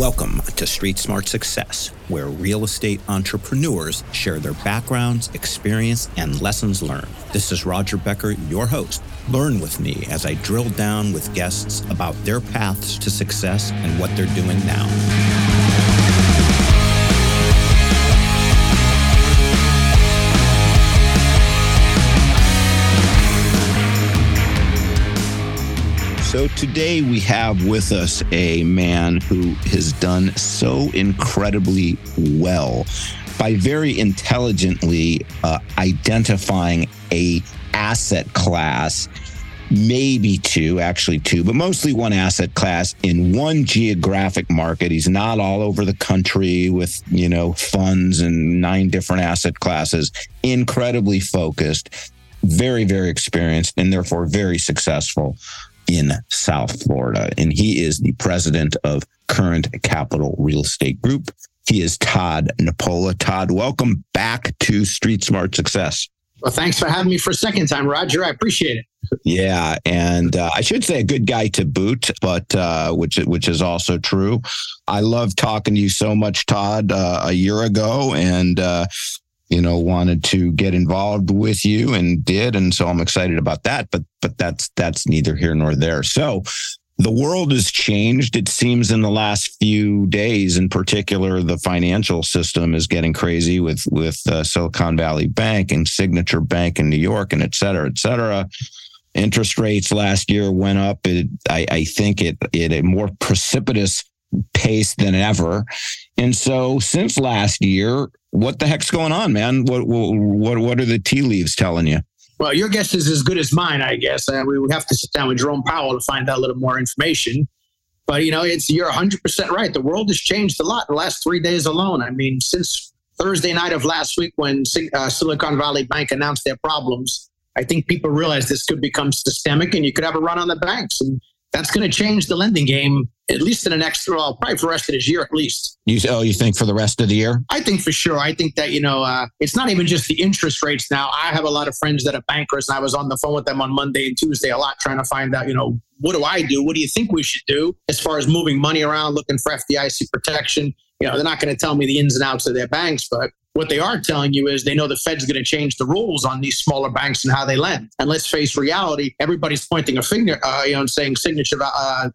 Welcome to Street Smart Success, where real estate entrepreneurs share their backgrounds, experience, and lessons learned. This is Roger Becker, your host. Learn with me as I drill down with guests about their paths to success and what they're doing now. So today we have with us a man who has done so incredibly well by very intelligently uh, identifying a asset class maybe two actually two but mostly one asset class in one geographic market. He's not all over the country with you know funds and nine different asset classes. Incredibly focused very very experienced and therefore very successful in South Florida. And he is the president of Current Capital Real Estate Group. He is Todd Nepola. Todd, welcome back to Street Smart Success. Well, thanks for having me for a second time, Roger. I appreciate it. Yeah, and uh, I should say a good guy to boot, but uh, which which is also true. I love talking to you so much, Todd. Uh, a year ago, and uh, you know, wanted to get involved with you and did. And so I'm excited about that. But but that's that's neither here nor there. So the world has changed. It seems in the last few days, in particular, the financial system is getting crazy with with uh, Silicon Valley Bank and Signature Bank in New York, and et cetera, et cetera. Interest rates last year went up. It, I, I think it it a more precipitous pace than ever. And so since last year, what the heck's going on, man? What what what are the tea leaves telling you? Well, your guess is as good as mine, I guess. Uh, we would have to sit down with Jerome Powell to find out a little more information. But you know, it's you're 100 percent right. The world has changed a lot in the last three days alone. I mean, since Thursday night of last week, when uh, Silicon Valley Bank announced their problems, I think people realized this could become systemic, and you could have a run on the banks. And that's going to change the lending game at least in the next well probably for the rest of this year at least. You oh you think for the rest of the year? I think for sure. I think that you know uh, it's not even just the interest rates now. I have a lot of friends that are bankers and i was on the phone with them on monday and tuesday a lot trying to find out you know what do i do? What do you think we should do as far as moving money around looking for fdic protection? You know they're not going to tell me the ins and outs of their banks but what they are telling you is they know the Fed's going to change the rules on these smaller banks and how they lend. And let's face reality, everybody's pointing a finger, uh, you know, saying signature, uh,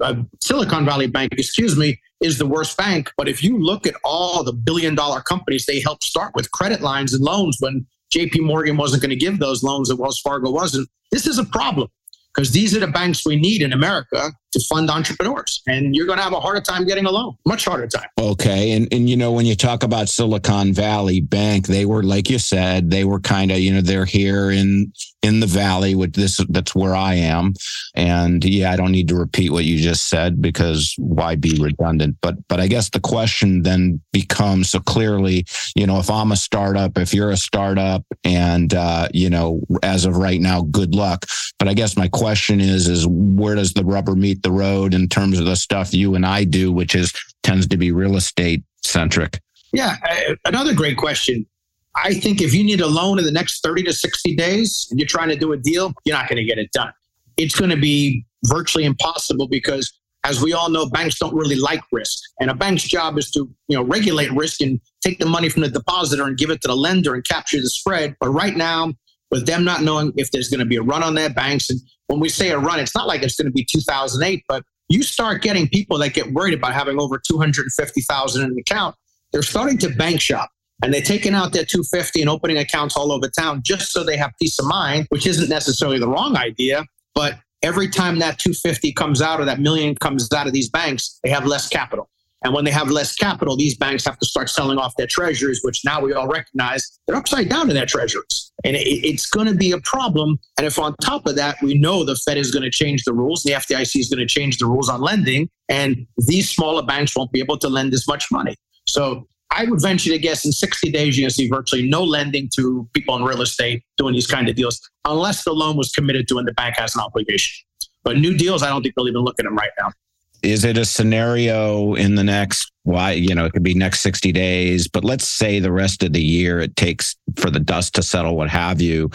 uh, Silicon Valley Bank, excuse me, is the worst bank. But if you look at all the billion dollar companies they helped start with credit lines and loans when JP Morgan wasn't going to give those loans and Wells Fargo wasn't, this is a problem because these are the banks we need in America to fund entrepreneurs. And you're going to have a harder time getting a loan, much harder time. Okay. And, and you know, when you talk about Silicon Valley Bank, they were, like you said, they were kind of, you know, they're here in in the valley which this that's where i am and yeah i don't need to repeat what you just said because why be redundant but but i guess the question then becomes so clearly you know if i'm a startup if you're a startup and uh, you know as of right now good luck but i guess my question is is where does the rubber meet the road in terms of the stuff you and i do which is tends to be real estate centric yeah another great question I think if you need a loan in the next 30 to 60 days and you're trying to do a deal, you're not going to get it done. It's going to be virtually impossible because as we all know, banks don't really like risk. And a bank's job is to, you know, regulate risk and take the money from the depositor and give it to the lender and capture the spread. But right now, with them not knowing if there's going to be a run on their banks, and when we say a run, it's not like it's going to be 2008, but you start getting people that get worried about having over 250,000 in an account. They're starting to bank shop and they're taking out their 250 and opening accounts all over town just so they have peace of mind, which isn't necessarily the wrong idea. But every time that 250 comes out or that million comes out of these banks, they have less capital. And when they have less capital, these banks have to start selling off their treasuries, which now we all recognize they're upside down in their treasuries. And it, it's going to be a problem. And if on top of that, we know the Fed is going to change the rules, the FDIC is going to change the rules on lending, and these smaller banks won't be able to lend as much money. So I would venture to guess in 60 days, you're going to see virtually no lending to people in real estate doing these kind of deals, unless the loan was committed to and the bank has an obligation. But new deals, I don't think they'll even look at them right now. Is it a scenario in the next why you know it could be next 60 days but let's say the rest of the year it takes for the dust to settle what have you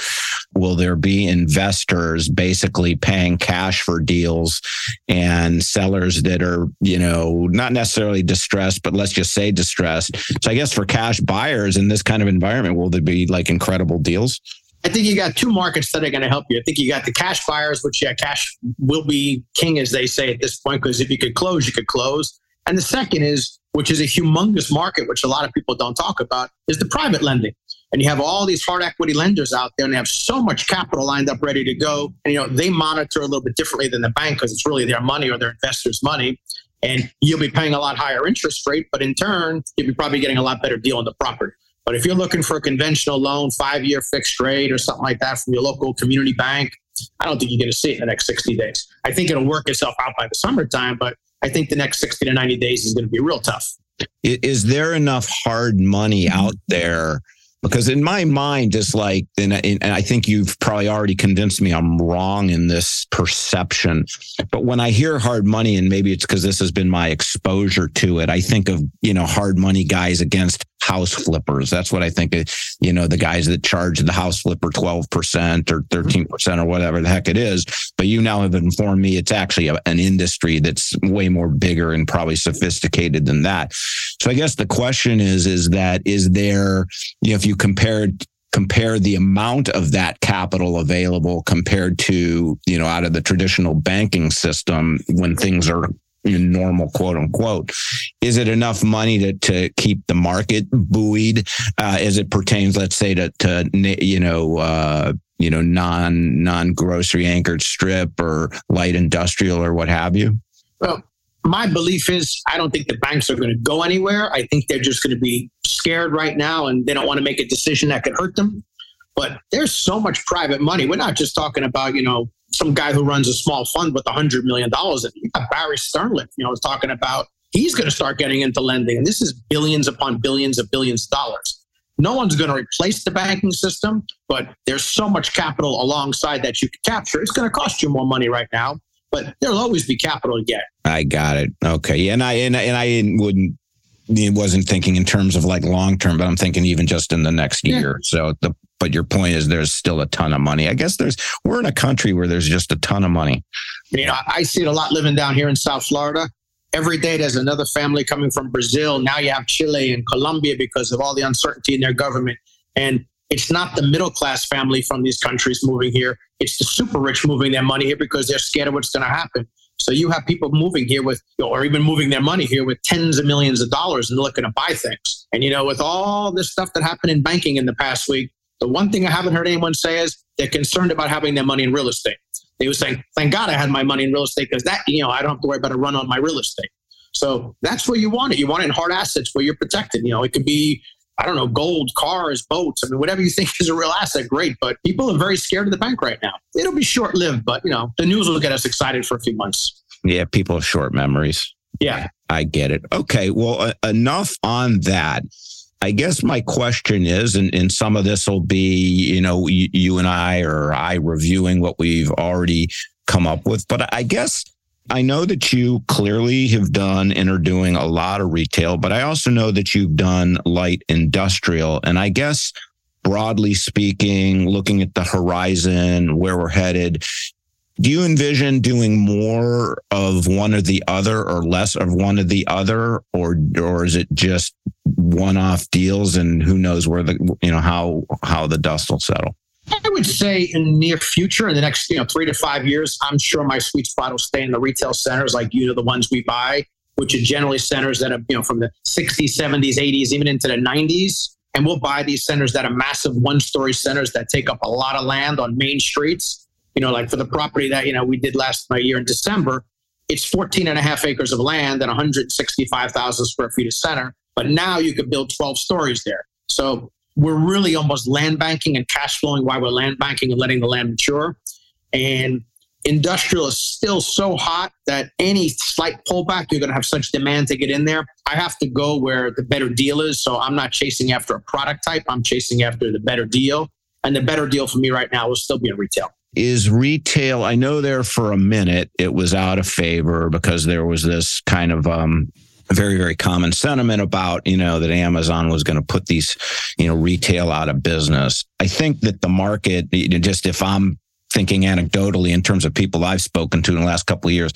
will there be investors basically paying cash for deals and sellers that are you know not necessarily distressed but let's just say distressed? So i guess for cash buyers in this kind of environment will there be like incredible deals I think you got two markets that are going to help you. I think you got the cash buyers, which yeah, cash will be king, as they say at this point, because if you could close, you could close. And the second is, which is a humongous market, which a lot of people don't talk about, is the private lending. And you have all these hard equity lenders out there, and they have so much capital lined up, ready to go. And you know they monitor a little bit differently than the bank because it's really their money or their investors' money. And you'll be paying a lot higher interest rate, but in turn, you'll be probably getting a lot better deal on the property. But if you're looking for a conventional loan, five year fixed rate or something like that from your local community bank, I don't think you're going to see it in the next 60 days. I think it'll work itself out by the summertime, but I think the next 60 to 90 days is going to be real tough. Is there enough hard money out there because in my mind it's like and i think you've probably already convinced me i'm wrong in this perception but when i hear hard money and maybe it's because this has been my exposure to it i think of you know hard money guys against house flippers. That's what i think you know the guys that charge the house flipper 12% or mm-hmm. 13% or whatever the heck it is. But you now have informed me it's actually a, an industry that's way more bigger and probably sophisticated than that. So i guess the question is is that is there you know if you you compare compare the amount of that capital available compared to you know out of the traditional banking system when things are normal quote unquote is it enough money to, to keep the market buoyed uh, as it pertains let's say to, to you know uh, you know non non grocery anchored strip or light industrial or what have you well my belief is I don't think the banks are going to go anywhere. I think they're just going to be scared right now and they don't want to make a decision that could hurt them. But there's so much private money. We're not just talking about, you know, some guy who runs a small fund with $100 million. You got Barry Sternlicht, you know, was talking about he's going to start getting into lending. And this is billions upon billions of billions of dollars. No one's going to replace the banking system, but there's so much capital alongside that you can capture. It's going to cost you more money right now but there'll always be capital to get. I got it. Okay, and I and, and I wouldn't wasn't thinking in terms of like long term, but I'm thinking even just in the next year. So the but your point is there's still a ton of money. I guess there's we're in a country where there's just a ton of money. You know, I see it a lot living down here in South Florida. Every day there's another family coming from Brazil. Now you have Chile and Colombia because of all the uncertainty in their government. And it's not the middle class family from these countries moving here. It's the super rich moving their money here because they're scared of what's going to happen. So you have people moving here with, or even moving their money here with tens of millions of dollars and looking to buy things. And you know, with all this stuff that happened in banking in the past week, the one thing I haven't heard anyone say is they're concerned about having their money in real estate. They were saying, "Thank God I had my money in real estate because that, you know, I don't have to worry about a run on my real estate." So that's where you want it. You want it in hard assets where you're protected. You know, it could be I don't know, gold, cars, boats. I mean, whatever you think is a real asset, great. But people are very scared of the bank right now. It'll be short lived, but you know, the news will get us excited for a few months. Yeah, people have short memories. Yeah, I get it. Okay, well, uh, enough on that. I guess my question is, and, and some of this will be, you know, you, you and I or I reviewing what we've already come up with, but I guess I know that you clearly have done and are doing a lot of retail, but I also know that you've done light industrial. And I guess broadly speaking, looking at the horizon, where we're headed, do you envision doing more of one or the other or less of one or the other or or is it just one-off deals and who knows where the you know how how the dust will settle I would say in the near future, in the next you know three to five years, I'm sure my sweet spot will stay in the retail centers like you know the ones we buy, which are generally centers that are you know from the 60s, 70s, 80s, even into the 90s. And we'll buy these centers that are massive one-story centers that take up a lot of land on main streets. You know, like for the property that you know we did last my year in December, it's 14 and a half acres of land and 165,000 square feet of center. But now you could build 12 stories there. So we're really almost land banking and cash flowing while we're land banking and letting the land mature. And industrial is still so hot that any slight pullback, you're going to have such demand to get in there. I have to go where the better deal is. So I'm not chasing after a product type, I'm chasing after the better deal. And the better deal for me right now will still be in retail. is retail i know there for a minute it was out of favor because there was this kind of um, very very common sentiment about you know that amazon was going to put these you know retail out of business i think that the market just if i'm thinking anecdotally in terms of people i've spoken to in the last couple of years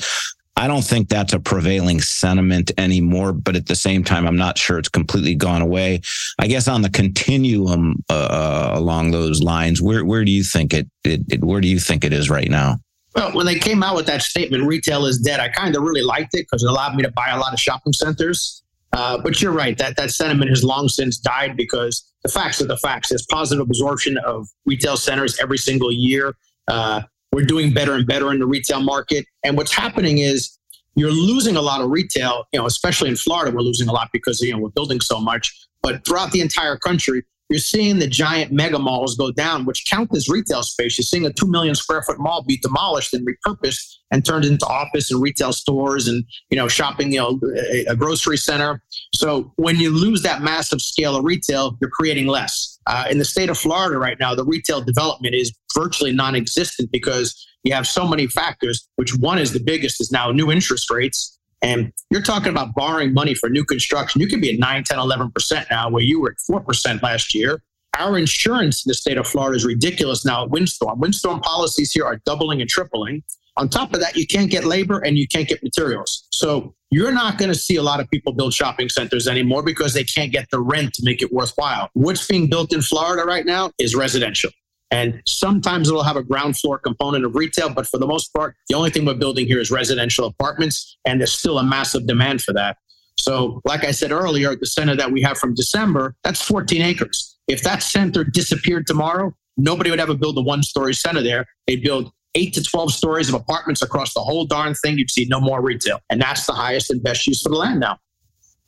I don't think that's a prevailing sentiment anymore, but at the same time, I'm not sure it's completely gone away. I guess on the continuum uh, along those lines, where where do you think it, it, it where do you think it is right now? Well, when they came out with that statement, retail is dead, I kind of really liked it because it allowed me to buy a lot of shopping centers. Uh, but you're right that that sentiment has long since died because the facts are the facts. There's positive absorption of retail centers every single year. Uh, we're doing better and better in the retail market. And what's happening is you're losing a lot of retail, you know, especially in Florida, we're losing a lot because, you know, we're building so much. But throughout the entire country, you're seeing the giant mega malls go down, which count as retail space. You're seeing a 2 million square foot mall be demolished and repurposed and turned into office and retail stores and, you know, shopping, you know, a, grocery center. So when you lose that massive scale of retail, you're creating less. Uh, in the state of Florida right now, the retail development is virtually non existent because you have so many factors, which one is the biggest is now new interest rates and you're talking about borrowing money for new construction. You could be at 9, 10, 11% now, where you were at 4% last year. Our insurance in the state of Florida is ridiculous now at windstorm. Windstorm policies here are doubling and tripling. On top of that, you can't get labor and you can't get materials. So you're not going to see a lot of people build shopping centers anymore because they can't get the rent to make it worthwhile. What's being built in Florida right now is residential. And sometimes it'll have a ground floor component of retail, but for the most part, the only thing we're building here is residential apartments, and there's still a massive demand for that. So, like I said earlier, the center that we have from December, that's 14 acres. If that center disappeared tomorrow, nobody would ever build a one story center there. They'd build eight to 12 stories of apartments across the whole darn thing. You'd see no more retail. And that's the highest and best use for the land now.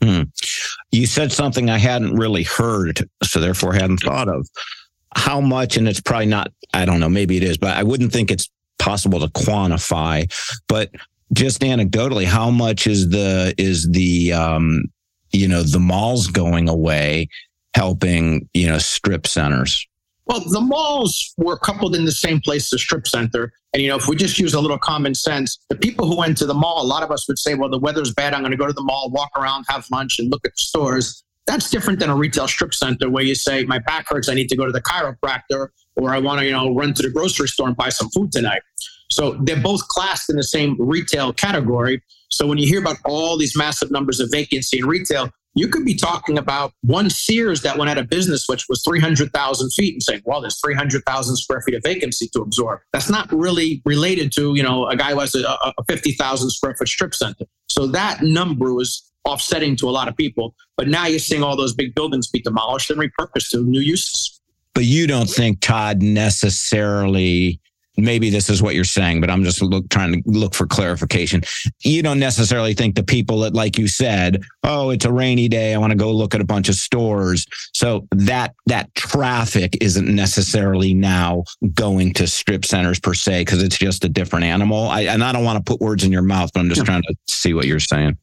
Hmm. You said something I hadn't really heard, so therefore hadn't thought of how much, and it's probably not, I don't know, maybe it is, but I wouldn't think it's possible to quantify. But just anecdotally, how much is the, is the, um, you know, the malls going away helping, you know, strip centers? Well, the malls were coupled in the same place, the strip center. And, you know, if we just use a little common sense, the people who went to the mall, a lot of us would say, well, the weather's bad. I'm going to go to the mall, walk around, have lunch, and look at the stores. That's different than a retail strip center where you say, my back hurts, I need to go to the chiropractor, or I want to, you know, run to the grocery store and buy some food tonight. So they're both classed in the same retail category. So when you hear about all these massive numbers of vacancy in retail, you could be talking about one Sears that went out of business, which was 300,000 feet, and saying, well, there's 300,000 square feet of vacancy to absorb. That's not really related to, you know, a guy who has a, a 50,000 square foot strip center. So that number was offsetting to a lot of people. But now you're seeing all those big buildings be demolished and repurposed to new uses. But you don't think Todd necessarily maybe this is what you're saying, but I'm just look, trying to look for clarification. You don't necessarily think the people that, like you said, oh, it's a rainy day, I want to go look at a bunch of stores. So that that traffic isn't necessarily now going to strip centers per se because it's just a different animal. I, and I don't want to put words in your mouth, but I'm just trying to see what you're saying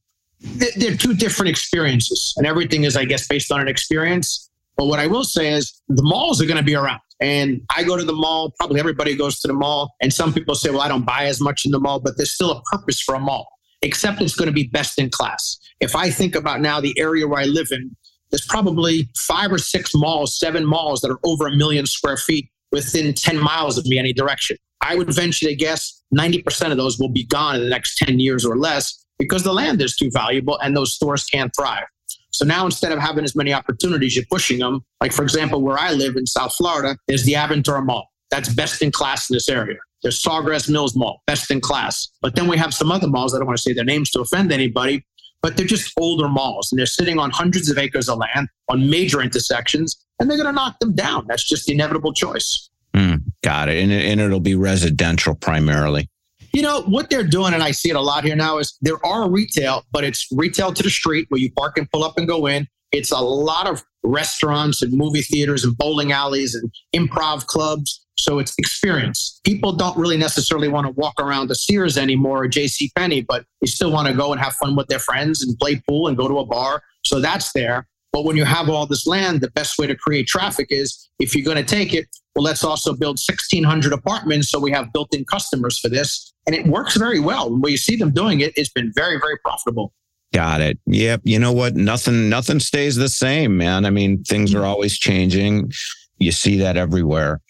they're two different experiences, and everything is, I guess, based on an experience. But what I will say is the malls are going to be around. And I go to the mall, probably everybody goes to the mall. And some people say, well, I don't buy as much in the mall, but there's still a purpose for a mall, except it's going to be best in class. If I think about now the area where I live in, there's probably five or six malls, seven malls that are over a million square feet within 10 miles of me any direction. I would venture to guess 90% of those will be gone in the next 10 years or less because the land is too valuable and those stores can't thrive. So now instead of having as many opportunities, you're pushing them. Like, for example, where I live in South Florida, there's the Aventura Mall. That's best in class in this area. There's Sawgrass Mills Mall, best in class. But then we have some other malls, I don't want to say their names to offend anybody, but they're just older malls and they're sitting on hundreds of acres of land on major intersections and they're going to knock them down. That's just the inevitable choice. Mm, got it. And, and it'll be residential primarily. You know, what they're doing, and I see it a lot here now, is there are retail, but it's retail to the street where you park and pull up and go in. It's a lot of restaurants and movie theaters and bowling alleys and improv clubs. So it's experience. People don't really necessarily want to walk around the Sears anymore or J.C. Penney, but they still want to go and have fun with their friends and play pool and go to a bar. So that's there. But when you have all this land, the best way to create traffic is if you're going to take it, well, let's also build 1,600 apartments so we have built in customers for this. And it works very well. When you see them doing it, it's been very, very profitable. Got it. Yep. You know what? Nothing, nothing stays the same, man. I mean, things are mm-hmm. always changing. You see that everywhere.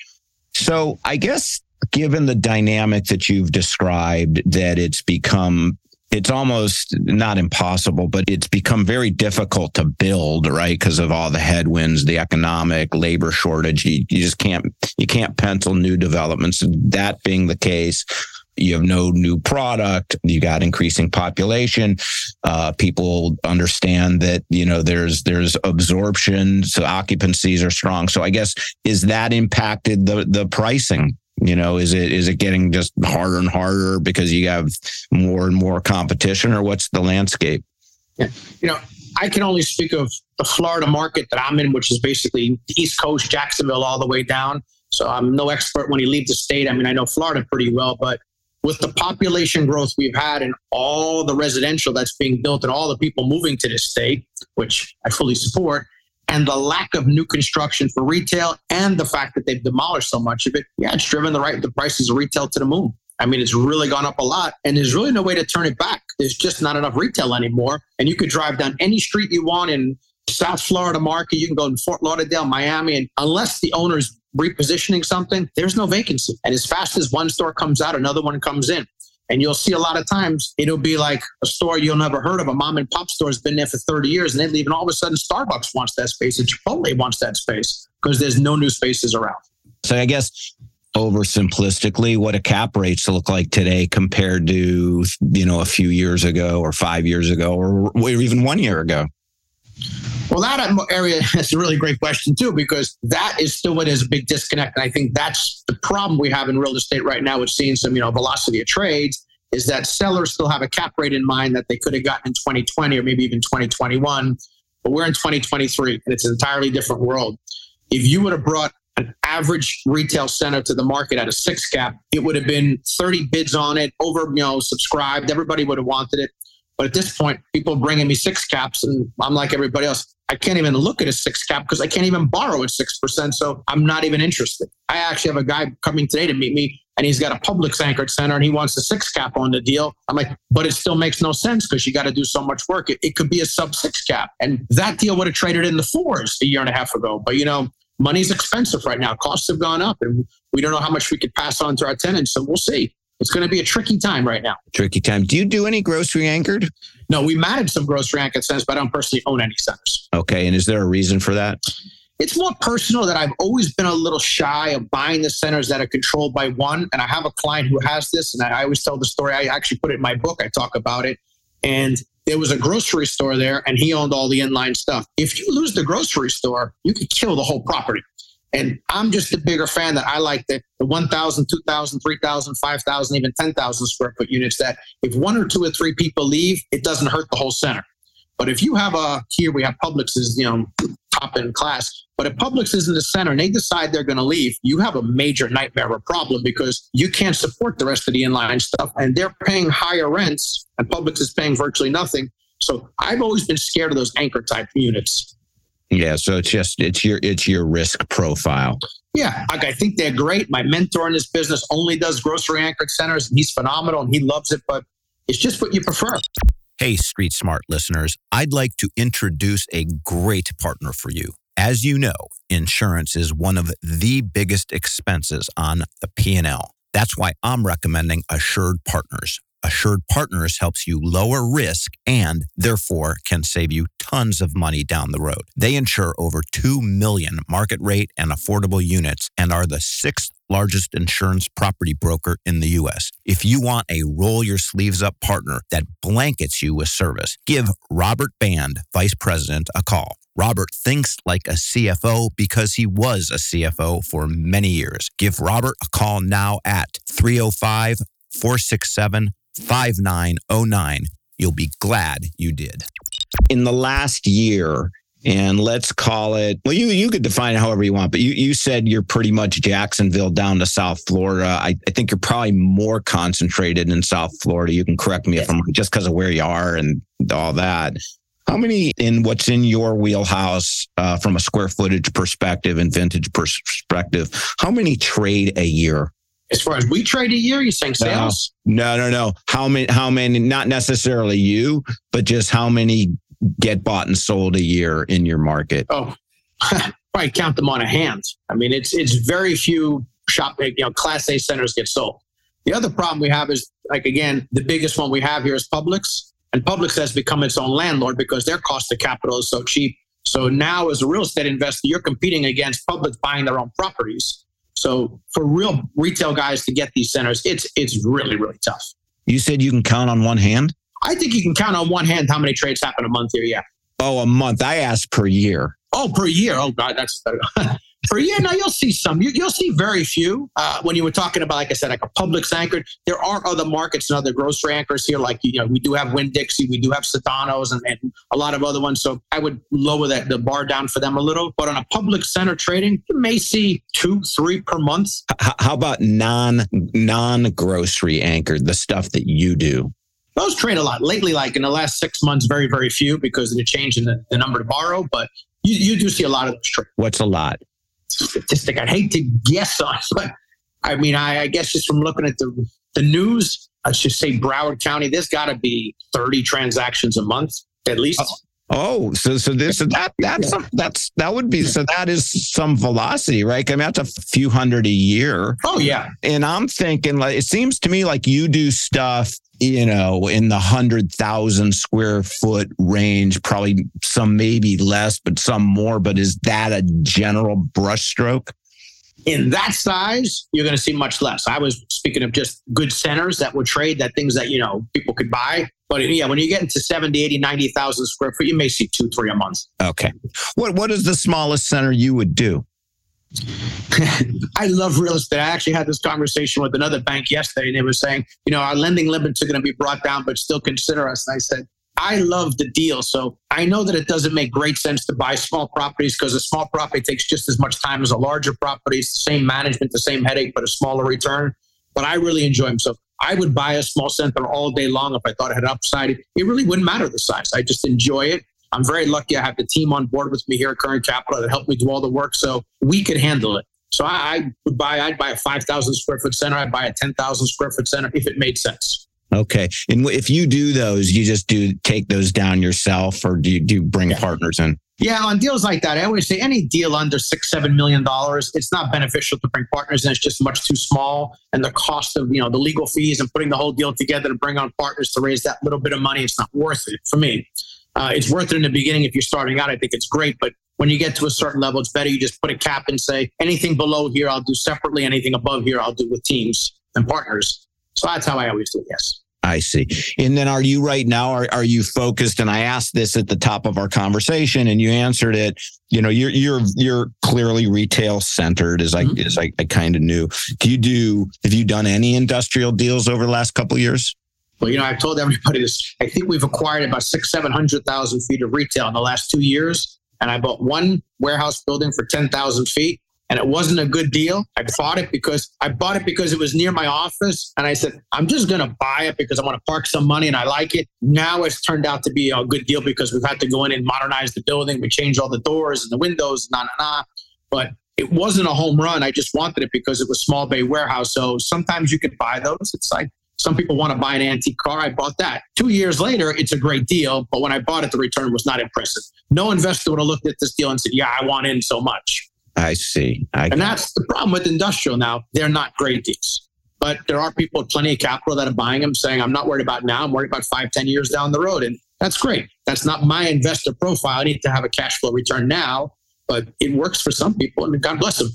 So I guess given the dynamic that you've described, that it's become it's almost not impossible, but it's become very difficult to build, right? Because of all the headwinds, the economic labor shortage. You, you, just can't you can't pencil new developments. That being the case, you have no new product. You got increasing population. Uh, people understand that you know there's there's absorption, so occupancies are strong. So I guess is that impacted the the pricing? You know, is it is it getting just harder and harder because you have more and more competition, or what's the landscape? Yeah. You know, I can only speak of the Florida market that I'm in, which is basically the East Coast, Jacksonville, all the way down. So I'm no expert when you leave the state. I mean, I know Florida pretty well, but with the population growth we've had and all the residential that's being built and all the people moving to the state, which I fully support, and the lack of new construction for retail and the fact that they've demolished so much of it, yeah, it's driven the right the prices of retail to the moon. I mean, it's really gone up a lot, and there's really no way to turn it back. There's just not enough retail anymore, and you could drive down any street you want in South Florida market. You can go in Fort Lauderdale, Miami, and unless the owner's repositioning something, there's no vacancy. And as fast as one store comes out, another one comes in. And you'll see a lot of times it'll be like a store you'll never heard of. A mom and pop store has been there for 30 years and they leave, and all of a sudden Starbucks wants that space and Chipotle wants that space because there's no new spaces around. So I guess oversimplistically, what a cap rates look like today compared to you know a few years ago or five years ago or, or even one year ago. Well, that area is a really great question too, because that is still what is a big disconnect. And I think that's the problem we have in real estate right now with seeing some, you know, velocity of trades is that sellers still have a cap rate in mind that they could have gotten in 2020 or maybe even 2021. But we're in 2023 and it's an entirely different world. If you would have brought an average retail center to the market at a six cap, it would have been 30 bids on it, over, you know, subscribed. Everybody would have wanted it. But at this point, people bringing me six caps, and I'm like everybody else. I can't even look at a six cap because I can't even borrow at six percent. So I'm not even interested. I actually have a guy coming today to meet me, and he's got a Publix anchored center, and he wants a six cap on the deal. I'm like, but it still makes no sense because you got to do so much work. It, it could be a sub six cap, and that deal would have traded in the fours a year and a half ago. But you know, money's expensive right now. Costs have gone up, and we don't know how much we could pass on to our tenants. So we'll see it's going to be a tricky time right now. Tricky time. Do you do any grocery anchored? No, we manage some grocery anchored centers, but I don't personally own any centers. Okay. And is there a reason for that? It's more personal that I've always been a little shy of buying the centers that are controlled by one. And I have a client who has this, and I always tell the story. I actually put it in my book. I talk about it. And there was a grocery store there, and he owned all the inline stuff. If you lose the grocery store, you could kill the whole property. And I'm just a bigger fan that I like the, the 1,000, 2,000, 3,000, 5,000, even 10,000 square foot units that if one or two or three people leave, it doesn't hurt the whole center. But if you have a, here we have Publix is, you know, top in class, but if Publix is in the center and they decide they're going to leave, you have a major nightmare or problem because you can't support the rest of the inline stuff and they're paying higher rents and Publix is paying virtually nothing. So I've always been scared of those anchor type units. Yeah, so it's just it's your it's your risk profile. Yeah, like I think they're great. My mentor in this business only does grocery anchored centers, and he's phenomenal and he loves it. But it's just what you prefer. Hey, Street Smart listeners, I'd like to introduce a great partner for you. As you know, insurance is one of the biggest expenses on the P&L. That's why I'm recommending Assured Partners. Assured Partners helps you lower risk and therefore can save you tons of money down the road. They insure over 2 million market rate and affordable units and are the sixth largest insurance property broker in the U.S. If you want a roll your sleeves up partner that blankets you with service, give Robert Band, Vice President, a call. Robert thinks like a CFO because he was a CFO for many years. Give Robert a call now at 305 467 5909. You'll be glad you did. In the last year, and let's call it well you you could define it however you want but you you said you're pretty much jacksonville down to south florida i, I think you're probably more concentrated in south florida you can correct me if i'm just because of where you are and all that How many in what's in your wheelhouse uh, from a square footage perspective and vintage perspective? How many trade a year? As far as we trade a year, you're saying sales? No, no, no. How many? How many? Not necessarily you, but just how many get bought and sold a year in your market? Oh, probably count them on a hand. I mean, it's it's very few shop, you know, Class A centers get sold. The other problem we have is, like again, the biggest one we have here is Publix, and Publix has become its own landlord because their cost of capital is so cheap. So now, as a real estate investor, you're competing against Publix buying their own properties. So for real retail guys to get these centers, it's it's really really tough. You said you can count on one hand. I think you can count on one hand how many trades happen a month here. Yeah. Oh, a month. I asked per year. Oh, per year. Oh God, that's per year. Now you'll see some. You, will see very few. Uh, when you were talking about, like I said, like a Publix anchored, there are other markets and other grocery anchors here. Like you know, we do have Winn Dixie, we do have Sedano's, and, and a lot of other ones. So I would lower that the bar down for them a little. But on a Publix center trading, you may see two, three per month. How about non non grocery anchored, the stuff that you do? Those trade a lot lately. Like in the last six months, very very few because of the change in the, the number to borrow. But you, you do see a lot of those trades. What's a lot? statistic I'd hate to guess on, but I mean, I, I guess just from looking at the the news, let's just say Broward County, there's got to be 30 transactions a month at least. Oh. Oh, so so this so that that's yeah. that's that would be so that is some velocity, right? I mean, that's a few hundred a year. Oh yeah. And I'm thinking like it seems to me like you do stuff you know, in the hundred thousand square foot range, probably some maybe less, but some more. But is that a general brushstroke? In that size, you're going to see much less. I was speaking of just good centers that would trade, that things that, you know, people could buy. But yeah, when you get into 70, 80, 90,000 square foot, you may see two, three a month. Okay. What What is the smallest center you would do? I love real estate. I actually had this conversation with another bank yesterday, and they were saying, you know, our lending limits are going to be brought down, but still consider us. And I said, I love the deal. So I know that it doesn't make great sense to buy small properties because a small property takes just as much time as a larger property. It's the same management, the same headache, but a smaller return. But I really enjoy them. So I would buy a small center all day long if I thought it had upside. It really wouldn't matter the size. I just enjoy it. I'm very lucky I have the team on board with me here at Current Capital that helped me do all the work so we could handle it. So I, I would buy, I'd buy a 5,000 square foot center. I'd buy a 10,000 square foot center if it made sense. Okay. And if you do those, you just do take those down yourself or do you, do you bring yeah. partners in? Yeah, on deals like that, I always say any deal under six, seven million dollars, it's not beneficial to bring partners in. It's just much too small. And the cost of, you know, the legal fees and putting the whole deal together to bring on partners to raise that little bit of money, it's not worth it for me. Uh, it's worth it in the beginning if you're starting out. I think it's great, but when you get to a certain level, it's better you just put a cap and say anything below here I'll do separately, anything above here I'll do with teams and partners. So that's how I always do it. Yes. I see. And then are you right now, are, are you focused? And I asked this at the top of our conversation and you answered it. You know, you're you're you're clearly retail centered as I mm-hmm. as I, I kind of knew. Do you do have you done any industrial deals over the last couple years? Well, you know, I've told everybody this. I think we've acquired about six, seven hundred thousand feet of retail in the last two years, and I bought one warehouse building for ten thousand feet, and it wasn't a good deal. I bought it because I bought it because it was near my office, and I said I'm just going to buy it because I want to park some money and I like it. Now it's turned out to be a good deal because we've had to go in and modernize the building. We changed all the doors and the windows, nah, nah, nah. But it wasn't a home run. I just wanted it because it was small bay warehouse. So sometimes you could buy those. It's like some people want to buy an antique car. I bought that. Two years later, it's a great deal. But when I bought it, the return was not impressive. No investor would have looked at this deal and said, Yeah, I want in so much. I see. I and that's the problem with industrial now. They're not great deals. But there are people with plenty of capital that are buying them saying, I'm not worried about now. I'm worried about five, ten years down the road. And that's great. That's not my investor profile. I need to have a cash flow return now, but it works for some people and God bless them.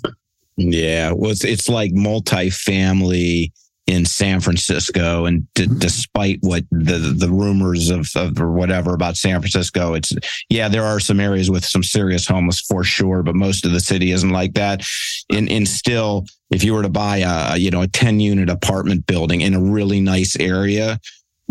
Yeah. Well, it's, it's like multifamily in San Francisco. And d- mm-hmm. despite what the the rumors of, of or whatever about San Francisco, it's yeah, there are some areas with some serious homeless for sure, but most of the city isn't like that. And and still, if you were to buy a you know a ten unit apartment building in a really nice area,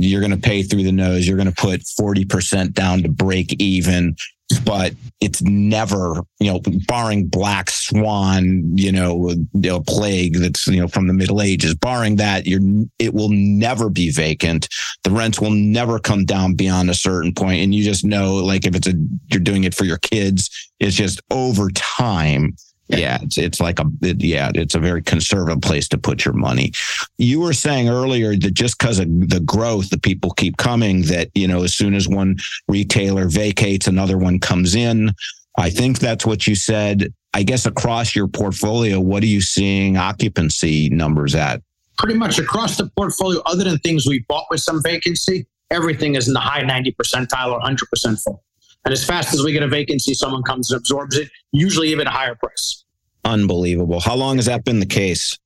you're going to pay through the nose. You're going to put 40% down to break even but it's never, you know, barring black swan, you know, you know, plague that's, you know, from the Middle Ages, barring that, you're, it will never be vacant. The rents will never come down beyond a certain point. And you just know, like, if it's a, you're doing it for your kids, it's just over time yeah, it's it's like a it, yeah, it's a very conservative place to put your money. You were saying earlier that just because of the growth, the people keep coming. That you know, as soon as one retailer vacates, another one comes in. I think that's what you said. I guess across your portfolio, what are you seeing occupancy numbers at? Pretty much across the portfolio, other than things we bought with some vacancy, everything is in the high 90 percentile or 100% full. And as fast as we get a vacancy, someone comes and absorbs it, usually even a higher price. Unbelievable. How long has that been the case?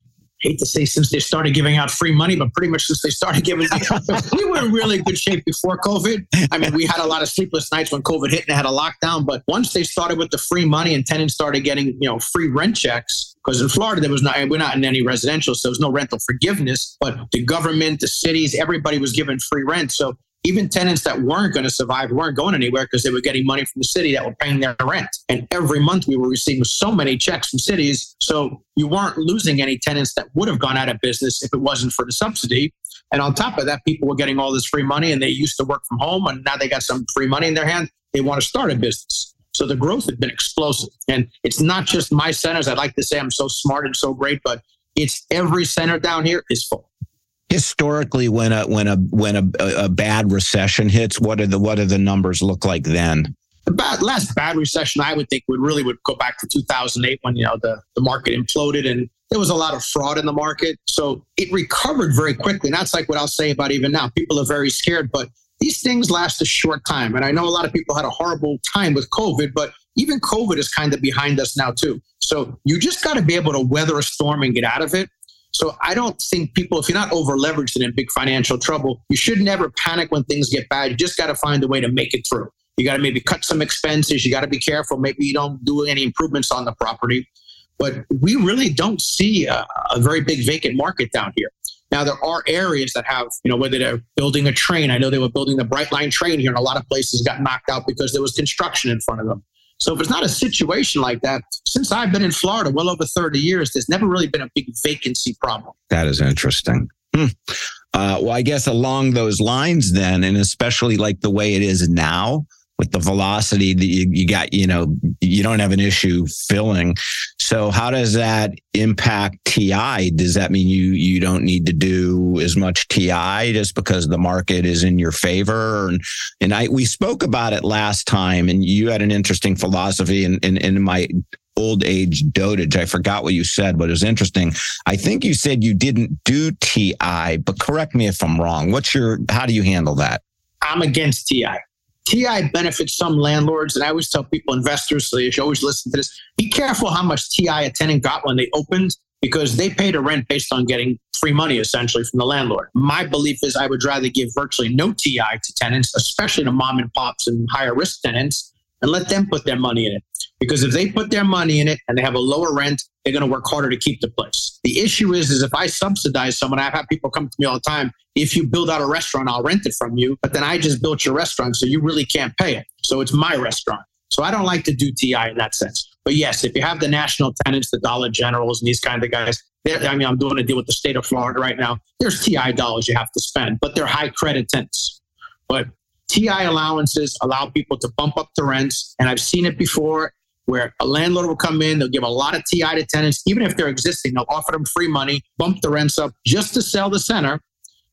hate to say since they started giving out free money, but pretty much since they started giving, we were in really good shape before COVID. I mean, we had a lot of sleepless nights when COVID hit and had a lockdown. But once they started with the free money and tenants started getting, you know, free rent checks, because in Florida there was not, we're not in any residential, so there was no rental forgiveness. But the government, the cities, everybody was given free rent. So even tenants that weren't going to survive weren't going anywhere because they were getting money from the city that were paying their rent. And every month we were receiving so many checks from cities. So you weren't losing any tenants that would have gone out of business if it wasn't for the subsidy. And on top of that, people were getting all this free money and they used to work from home and now they got some free money in their hand. They want to start a business. So the growth had been explosive. And it's not just my centers. I'd like to say I'm so smart and so great, but it's every center down here is full historically when a when a when a, a bad recession hits what are the what do the numbers look like then? The last bad recession i would think would really would go back to 2008 when you know the, the market imploded and there was a lot of fraud in the market. So it recovered very quickly. And that's like what i'll say about even now. People are very scared but these things last a short time. And i know a lot of people had a horrible time with covid but even covid is kind of behind us now too. So you just got to be able to weather a storm and get out of it so I don't think people, if you're not over leveraged and in big financial trouble, you should never panic when things get bad. You just got to find a way to make it through. You got to maybe cut some expenses. You got to be careful. Maybe you don't do any improvements on the property. But we really don't see a, a very big vacant market down here. Now there are areas that have, you know, whether they're building a train. I know they were building the Brightline train here, and a lot of places got knocked out because there was construction in front of them. So if it's not a situation like that, since I've been in Florida well over 30 years, there's never really been a big vacancy problem. That is interesting. Hmm. Uh, well, I guess along those lines, then, and especially like the way it is now, with the velocity that you, you got, you know, you don't have an issue filling. So how does that impact TI? Does that mean you you don't need to do as much TI just because the market is in your favor? And and I we spoke about it last time, and you had an interesting philosophy. And in, in, in my old age dotage, I forgot what you said, but it was interesting. I think you said you didn't do TI, but correct me if I'm wrong. What's your how do you handle that? I'm against TI. TI benefits some landlords, and I always tell people, investors, so you should always listen to this. Be careful how much TI a tenant got when they opened, because they paid a rent based on getting free money essentially from the landlord. My belief is I would rather give virtually no TI to tenants, especially to mom and pops and higher risk tenants, and let them put their money in it. Because if they put their money in it and they have a lower rent, they're going to work harder to keep the place. The issue is, is if I subsidize someone, I've had people come to me all the time. If you build out a restaurant, I'll rent it from you. But then I just built your restaurant, so you really can't pay it. So it's my restaurant. So I don't like to do TI in that sense. But yes, if you have the national tenants, the Dollar Generals, and these kind of guys, I mean, I'm doing a deal with the state of Florida right now. There's TI dollars you have to spend, but they're high credit tenants. But TI allowances allow people to bump up the rents. And I've seen it before where a landlord will come in, they'll give a lot of TI to tenants, even if they're existing, they'll offer them free money, bump the rents up just to sell the center.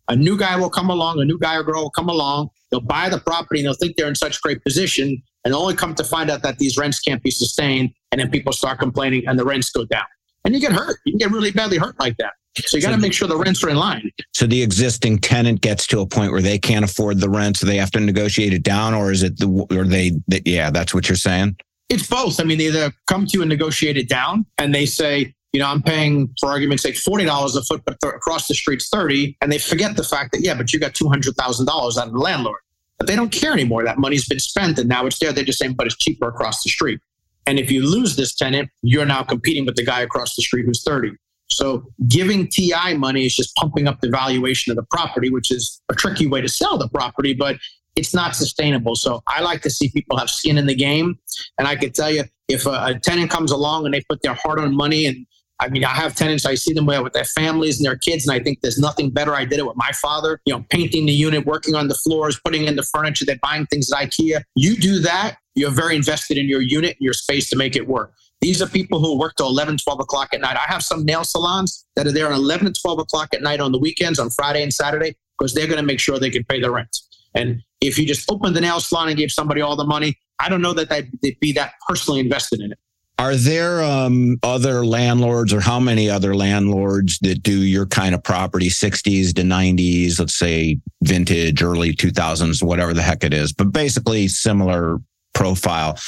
A new guy will come along, a new guy or girl will come along, they'll buy the property and they'll think they're in such great position and only come to find out that these rents can't be sustained. And then people start complaining and the rents go down. And you get hurt. You can get really badly hurt like that. So you got to make sure the rents are in line. So the existing tenant gets to a point where they can't afford the rent, so they have to negotiate it down, or is it the or they? yeah, that's what you're saying. It's both. I mean, they either come to you and negotiate it down, and they say, you know, I'm paying, for argument's sake, forty dollars a foot, but th- across the street's thirty, and they forget the fact that yeah, but you got two hundred thousand dollars out of the landlord, but they don't care anymore. That money's been spent, and now it's there. They're just saying, but it's cheaper across the street. And if you lose this tenant, you're now competing with the guy across the street who's thirty. So giving TI money is just pumping up the valuation of the property, which is a tricky way to sell the property, but it's not sustainable. So I like to see people have skin in the game. And I can tell you, if a, a tenant comes along and they put their hard earned money and I mean, I have tenants, I see them with their families and their kids, and I think there's nothing better. I did it with my father, you know, painting the unit, working on the floors, putting in the furniture, they're buying things at IKEA. You do that, you're very invested in your unit and your space to make it work. These are people who work till 11, 12 o'clock at night. I have some nail salons that are there at 11 and 12 o'clock at night on the weekends, on Friday and Saturday, because they're going to make sure they can pay the rent. And if you just opened the nail salon and gave somebody all the money, I don't know that they'd be that personally invested in it. Are there um, other landlords, or how many other landlords that do your kind of property, 60s to 90s, let's say vintage, early 2000s, whatever the heck it is, but basically similar profile?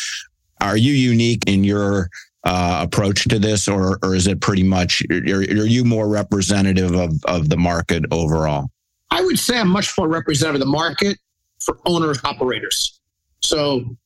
Are you unique in your uh, approach to this, or, or is it pretty much, are, are you more representative of, of the market overall? I would say I'm much more representative of the market for owners, operators. So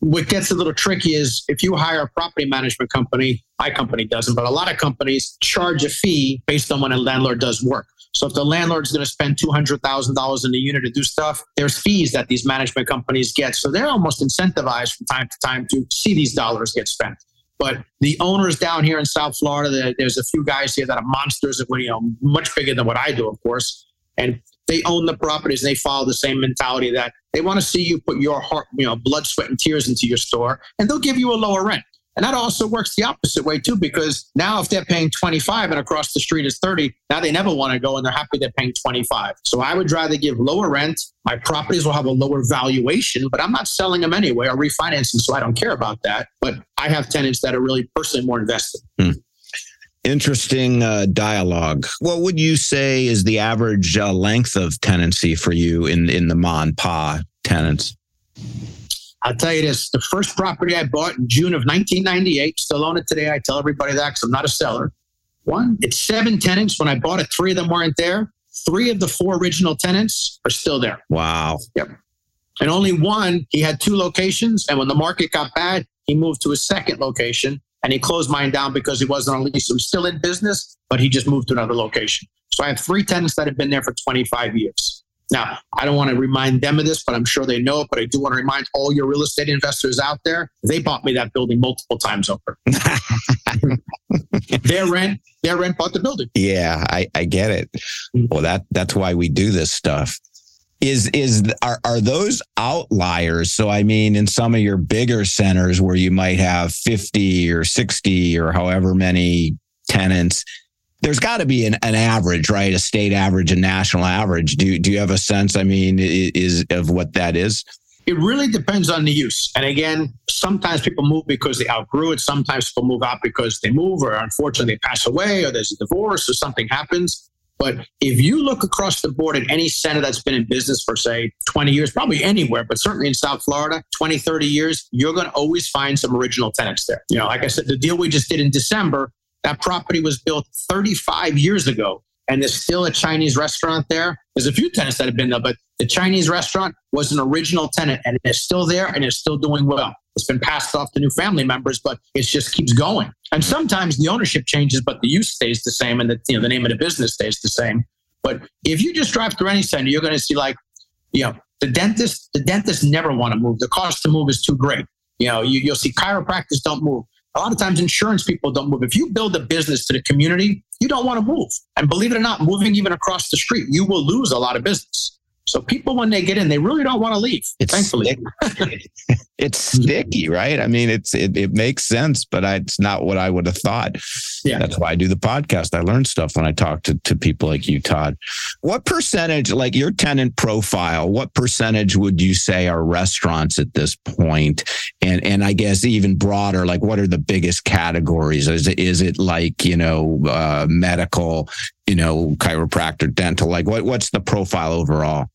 what gets a little tricky is if you hire a property management company, my company doesn't, but a lot of companies charge a fee based on when a landlord does work. So if the landlord is going to spend $200,000 in the unit to do stuff, there's fees that these management companies get. So they're almost incentivized from time to time to see these dollars get spent. But the owners down here in South Florida, there's a few guys here that are monsters, of, you know, much bigger than what I do, of course. And they own the properties and they follow the same mentality that they want to see you put your heart, you know, blood, sweat, and tears into your store, and they'll give you a lower rent. And that also works the opposite way too, because now if they're paying 25 and across the street is 30, now they never want to go and they're happy they're paying 25. So I would rather give lower rent. My properties will have a lower valuation, but I'm not selling them anyway or refinancing, so I don't care about that. But I have tenants that are really personally more invested. Hmm interesting uh, dialogue. What would you say is the average uh, length of tenancy for you in in the Mon Pa tenants? I'll tell you this: the first property I bought in June of 1998, still own it today. I tell everybody that because I'm not a seller. One, it's seven tenants. When I bought it, three of them weren't there. Three of the four original tenants are still there. Wow. Yep. And only one, he had two locations. And when the market got bad, he moved to his second location and he closed mine down because he wasn't on lease. He was still in business, but he just moved to another location. So I have three tenants that have been there for 25 years. Now, I don't want to remind them of this, but I'm sure they know it. But I do want to remind all your real estate investors out there they bought me that building multiple times over. their rent, their rent bought the building. Yeah, I, I get it. Mm-hmm. Well, that that's why we do this stuff is is are, are those outliers so i mean in some of your bigger centers where you might have 50 or 60 or however many tenants there's got to be an, an average right a state average a national average do, do you have a sense i mean is of what that is it really depends on the use. And again, sometimes people move because they outgrew it. Sometimes people move out because they move or unfortunately they pass away or there's a divorce or something happens. But if you look across the board at any center that's been in business for, say, 20 years, probably anywhere, but certainly in South Florida, 20, 30 years, you're going to always find some original tenants there. You know, like I said, the deal we just did in December, that property was built 35 years ago and there's still a Chinese restaurant there. There's a few tenants that have been there, but the Chinese restaurant was an original tenant and it's still there and it's still doing well. It's been passed off to new family members, but it just keeps going. And sometimes the ownership changes, but the use stays the same and the, you know, the name of the business stays the same. But if you just drive through any center, you're going to see like, you know, the dentist, the dentists never want to move. The cost to move is too great. You know, you, you'll see chiropractors don't move. A lot of times insurance people don't move. If you build a business to the community, you don't want to move. And believe it or not, moving even across the street, you will lose a lot of business. So people, when they get in, they really don't want to leave. It's thankfully, it's sticky, right? I mean, it's it, it makes sense, but I, it's not what I would have thought. Yeah, that's why I do the podcast. I learn stuff when I talk to to people like you, Todd. What percentage, like your tenant profile, what percentage would you say are restaurants at this point? And and I guess even broader, like what are the biggest categories? Is it is it like you know uh, medical? You know, chiropractor, dental? Like, what what's the profile overall?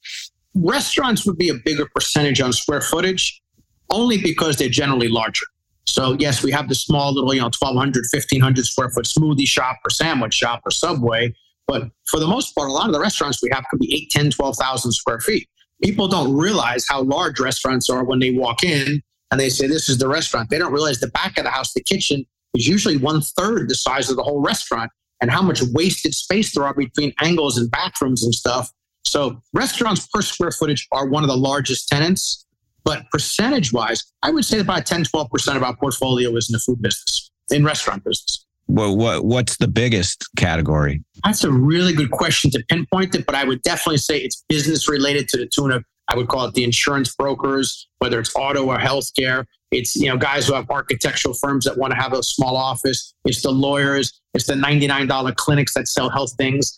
Restaurants would be a bigger percentage on square footage, only because they're generally larger. So yes, we have the small little, you know, 1,200, 1,500 square foot smoothie shop or sandwich shop or Subway. But for the most part, a lot of the restaurants we have could be 8, 10, 12,000 square feet. People don't realize how large restaurants are when they walk in and they say, this is the restaurant. They don't realize the back of the house, the kitchen, is usually one third the size of the whole restaurant and how much wasted space there are between angles and bathrooms and stuff. So restaurants per square footage are one of the largest tenants. But percentage wise, I would say about 10, 12% of our portfolio is in the food business, in restaurant business. What, what, what's the biggest category? That's a really good question to pinpoint it, but I would definitely say it's business related to the tune of, I would call it the insurance brokers, whether it's auto or healthcare. It's, you know, guys who have architectural firms that want to have a small office. It's the lawyers. It's the $99 clinics that sell health things.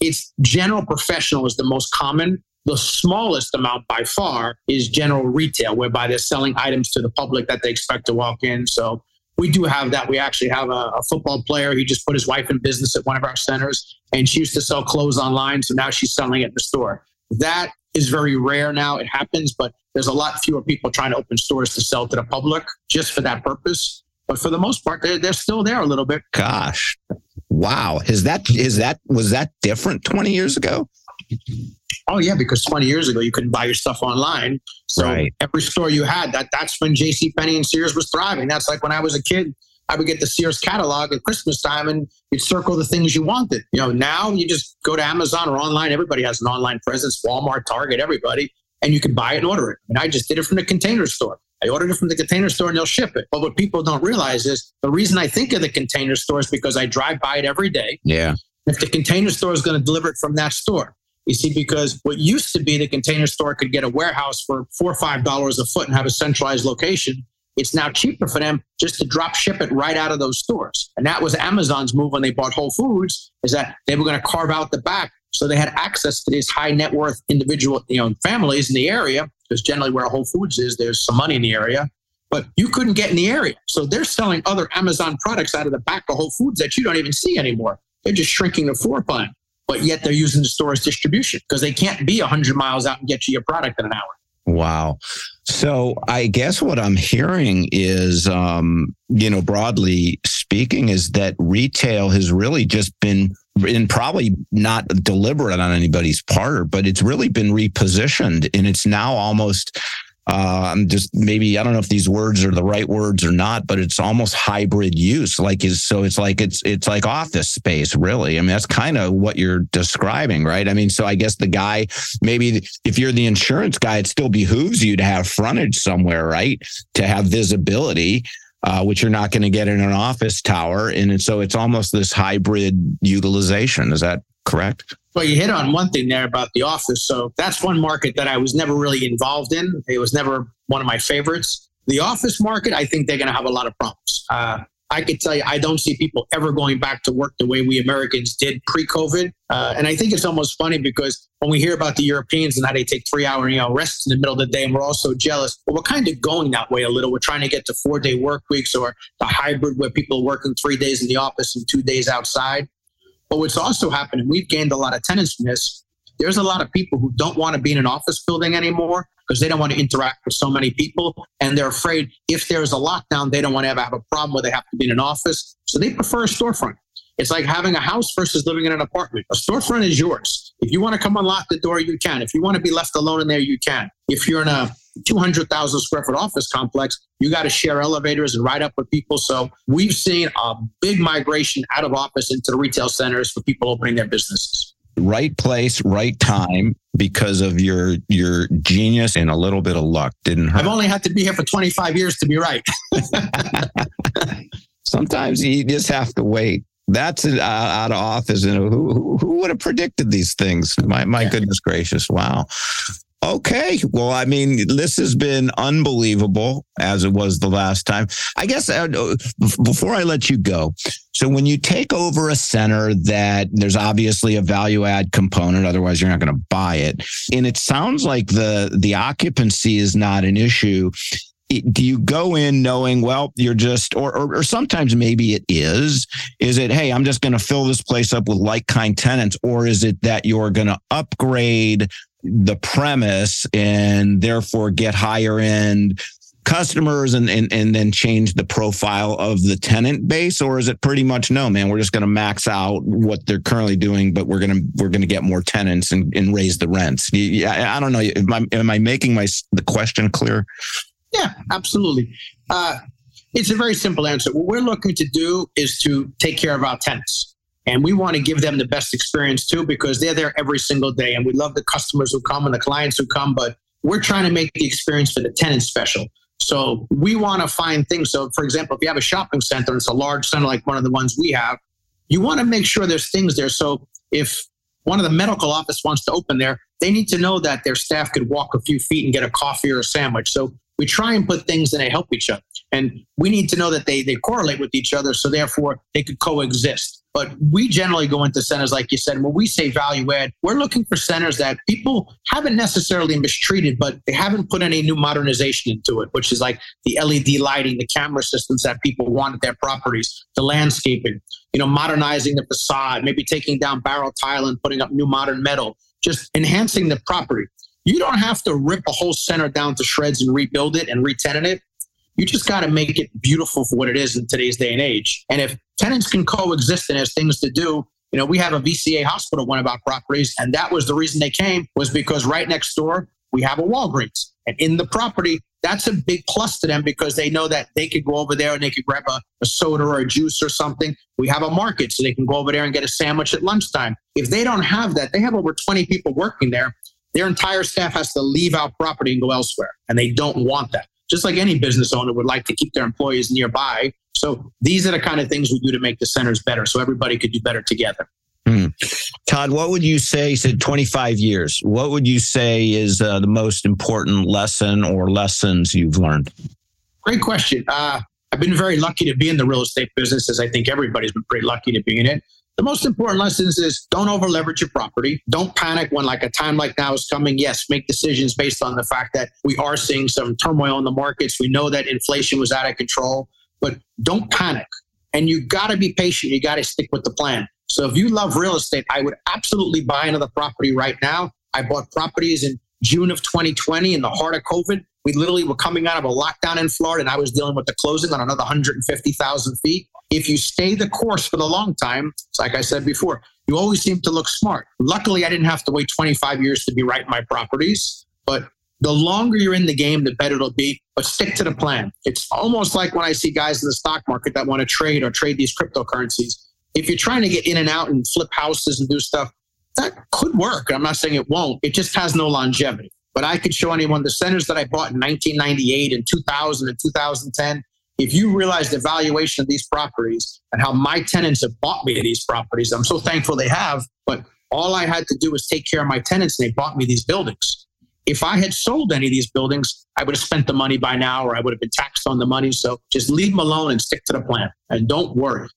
It's general professional is the most common. The smallest amount by far is general retail, whereby they're selling items to the public that they expect to walk in. So we do have that. We actually have a, a, football player. He just put his wife in business at one of our centers, and she used to sell clothes online. So now she's selling it in the store. That is very rare now. It happens, but there's a lot fewer people trying to open stores to sell to the public just for that purpose. But for the most part, they're, they're still there a little bit. Gosh, wow! Is that is that was that different 20 years ago? Oh yeah, because 20 years ago you couldn't buy your stuff online. So right. every store you had, that that's when J.C. Penney and Sears was thriving. That's like when I was a kid. I would get the Sears catalog at Christmas time and you'd circle the things you wanted. You know, now you just go to Amazon or online. Everybody has an online presence, Walmart, Target, everybody, and you can buy it and order it. And I just did it from the container store. I ordered it from the container store and they'll ship it. But what people don't realize is the reason I think of the container store is because I drive by it every day. Yeah. If the container store is going to deliver it from that store, you see, because what used to be the container store could get a warehouse for four or five dollars a foot and have a centralized location. It's now cheaper for them just to drop ship it right out of those stores. And that was Amazon's move when they bought Whole Foods, is that they were going to carve out the back so they had access to these high net worth individual, you know, families in the area, because generally where Whole Foods is, there's some money in the area. But you couldn't get in the area. So they're selling other Amazon products out of the back of Whole Foods that you don't even see anymore. They're just shrinking the floor plan but yet they're using the store as distribution because they can't be 100 miles out and get you your product in an hour. Wow. So I guess what I'm hearing is, um, you know, broadly speaking, is that retail has really just been, and probably not deliberate on anybody's part, but it's really been repositioned and it's now almost uh, I'm just maybe I don't know if these words are the right words or not, but it's almost hybrid use. Like is so it's like it's it's like office space, really. I mean, that's kind of what you're describing, right? I mean, so I guess the guy maybe if you're the insurance guy, it still behooves you to have frontage somewhere, right? To have visibility. Uh, which you're not going to get in an office tower. And so it's almost this hybrid utilization. Is that correct? Well, you hit on one thing there about the office. So that's one market that I was never really involved in. It was never one of my favorites. The office market, I think they're going to have a lot of problems. Uh, I could tell you, I don't see people ever going back to work the way we Americans did pre-COVID. Uh, and I think it's almost funny because when we hear about the Europeans and how they take three hour you know rests in the middle of the day, and we're all so jealous. Well, we're kind of going that way a little. We're trying to get to four day work weeks or the hybrid where people are working three days in the office and two days outside. But what's also happening, we've gained a lot of tenants from this. There's a lot of people who don't want to be in an office building anymore because they don't want to interact with so many people. And they're afraid if there's a lockdown, they don't want to ever have a problem where they have to be in an office. So they prefer a storefront. It's like having a house versus living in an apartment. A storefront is yours. If you want to come unlock the door, you can. If you want to be left alone in there, you can. If you're in a 200,000 square foot office complex, you got to share elevators and ride up with people. So we've seen a big migration out of office into the retail centers for people opening their businesses. Right place, right time because of your your genius and a little bit of luck. Didn't hurt. I've only had to be here for 25 years to be right. Sometimes you just have to wait. That's uh, out of office, and who, who would have predicted these things? My my yeah. goodness gracious! Wow. Okay. Well, I mean, this has been unbelievable as it was the last time. I guess uh, before I let you go, so when you take over a center that there's obviously a value add component, otherwise you're not going to buy it. And it sounds like the the occupancy is not an issue. Do you go in knowing, well, you're just, or, or, or sometimes maybe it is, is it, hey, I'm just going to fill this place up with like kind tenants, or is it that you're going to upgrade the premise and therefore get higher end customers and, and and then change the profile of the tenant base? Or is it pretty much no man we're just going to max out what they're currently doing but we're going to we're going to get more tenants and, and raise the rents? Yeah i don't know am I, am I making my the question clear yeah absolutely uh, it's a very simple answer what we're looking to do is to take care of our tenants And we want to give them the best experience too, because they're there every single day. And we love the customers who come and the clients who come, but we're trying to make the experience for the tenants special. So we want to find things. So, for example, if you have a shopping center, it's a large center like one of the ones we have, you want to make sure there's things there. So if one of the medical office wants to open there, they need to know that their staff could walk a few feet and get a coffee or a sandwich. So we try and put things and they help each other. And we need to know that they, they correlate with each other. So therefore they could coexist. But we generally go into centers, like you said, when we say value add, we're looking for centers that people haven't necessarily mistreated, but they haven't put any new modernization into it, which is like the LED lighting, the camera systems that people want at their properties, the landscaping, you know, modernizing the facade, maybe taking down barrel tile and putting up new modern metal, just enhancing the property. You don't have to rip a whole center down to shreds and rebuild it and retenant it. You just got to make it beautiful for what it is in today's day and age. And if tenants can coexist and has things to do, you know, we have a VCA hospital, one our properties, and that was the reason they came was because right next door we have a Walgreens, and in the property, that's a big plus to them because they know that they could go over there and they could grab a, a soda or a juice or something. We have a market, so they can go over there and get a sandwich at lunchtime. If they don't have that, they have over 20 people working there. Their entire staff has to leave our property and go elsewhere, and they don't want that just like any business owner would like to keep their employees nearby. So these are the kind of things we do to make the centers better so everybody could do better together. Hmm. Todd, what would you say? You said 25 years. What would you say is uh, the most important lesson or lessons you've learned? Great question. Uh, I've been very lucky to be in the real estate business, as I think everybody's been pretty lucky to be in it. The most important lessons is don't over leverage your property. Don't panic when like a time like now is coming. Yes, make decisions based on the fact that we are seeing some turmoil in the markets. We know that inflation was out of control, but don't panic. And you got to be patient. You got to stick with the plan. So if you love real estate, I would absolutely buy another property right now. I bought properties in June of 2020 in the heart of COVID. We literally were coming out of a lockdown in Florida, and I was dealing with the closing on another 150,000 feet. If you stay the course for the long time, like I said before, you always seem to look smart. Luckily, I didn't have to wait 25 years to be right in my properties, but the longer you're in the game, the better it'll be. But stick to the plan. It's almost like when I see guys in the stock market that want to trade or trade these cryptocurrencies. If you're trying to get in and out and flip houses and do stuff, that could work. I'm not saying it won't. It just has no longevity. But I could show anyone the centers that I bought in 1998 and 2000 and 2010. If you realize the valuation of these properties and how my tenants have bought me these properties, I'm so thankful they have. But all I had to do was take care of my tenants and they bought me these buildings. If I had sold any of these buildings, I would have spent the money by now or I would have been taxed on the money. So just leave them alone and stick to the plan and don't worry.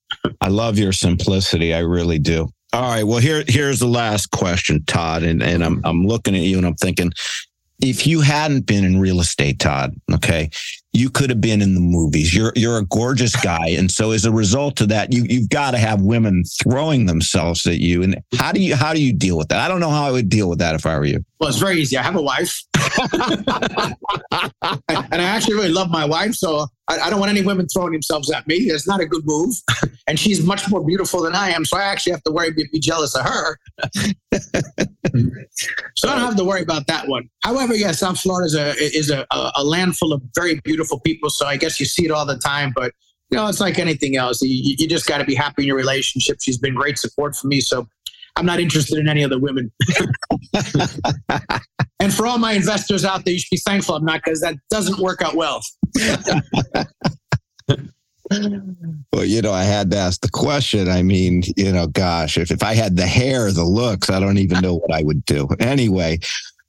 I love your simplicity. I really do. All right. Well, here here's the last question, Todd, and and I'm I'm looking at you and I'm thinking, if you hadn't been in real estate, Todd, okay, you could have been in the movies. You're you're a gorgeous guy, and so as a result of that, you you've got to have women throwing themselves at you. And how do you how do you deal with that? I don't know how I would deal with that if I were you. Well, it's very easy. I have a wife, and I actually really love my wife, so I, I, don't want any women throwing themselves at me. It's not a good move. and she's much more beautiful than I am, so I actually have to worry be, be jealous of her. so I don't have to worry about that one. However, yes, South Florida is a is a, a land full of very beautiful people, so I guess you see it all the time. But you know, it's like anything else. You, you just got to be happy in your relationship. She's been great support for me, so I'm not interested in any other women. and for all my investors out there, you should be thankful I'm not because that doesn't work out well. well, you know, I had to ask the question. I mean, you know, gosh, if, if I had the hair, the looks, I don't even know what I would do. Anyway,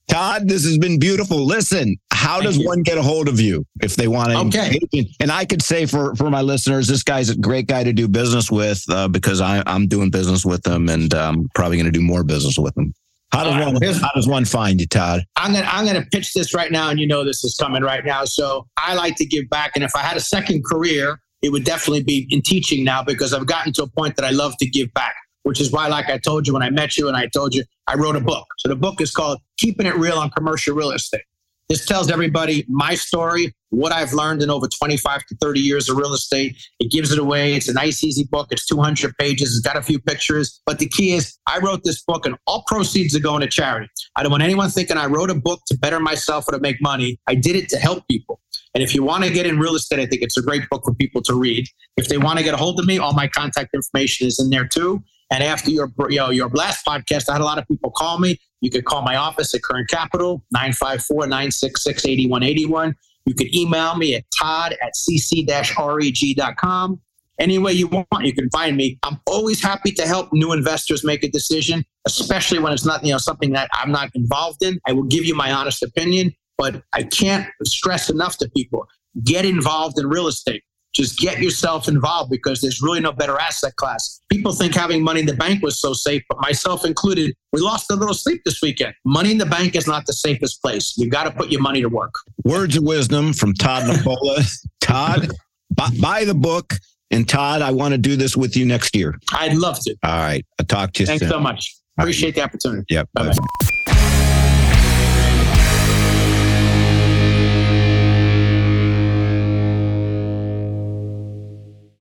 Todd, this has been beautiful. Listen, how Thank does you. one get a hold of you if they want to? Okay. And I could say for for my listeners, this guy's a great guy to do business with uh, because I, I'm doing business with them and I'm um, probably going to do more business with them. How does one how does one find you, Todd? I'm gonna I'm gonna pitch this right now, and you know this is coming right now. So I like to give back, and if I had a second career, it would definitely be in teaching now because I've gotten to a point that I love to give back which is why, like I told you when I met you and I told you, I wrote a book. So the book is called Keeping It Real on Commercial Real Estate. This tells everybody my story, what I've learned in over 25 to 30 years of real estate. It gives it away. It's a nice, easy book. It's 200 pages. It's got a few pictures. But the key is, I wrote this book and all proceeds are going to charity. I don't want anyone thinking I wrote a book to better myself or to make money. I did it to help people. And if you want to get in real estate, I think it's a great book for people to read. If they want to get a hold of me, all my contact information is in there too. And after your you know your last podcast, I had a lot of people call me. You could call my office at Current Capital, 954-966-8181. You could email me at todd at cc-reg.com. Any way you want, you can find me. I'm always happy to help new investors make a decision, especially when it's not, you know, something that I'm not involved in. I will give you my honest opinion, but I can't stress enough to people get involved in real estate. Just get yourself involved because there's really no better asset class. People think having money in the bank was so safe, but myself included, we lost a little sleep this weekend. Money in the bank is not the safest place. You've got to put your money to work. Words of wisdom from Todd Nepola. Todd, buy, buy the book. And Todd, I want to do this with you next year. I'd love to. All right. I'll talk to you Thanks soon. so much. Appreciate the opportunity. Yep. Bye-bye.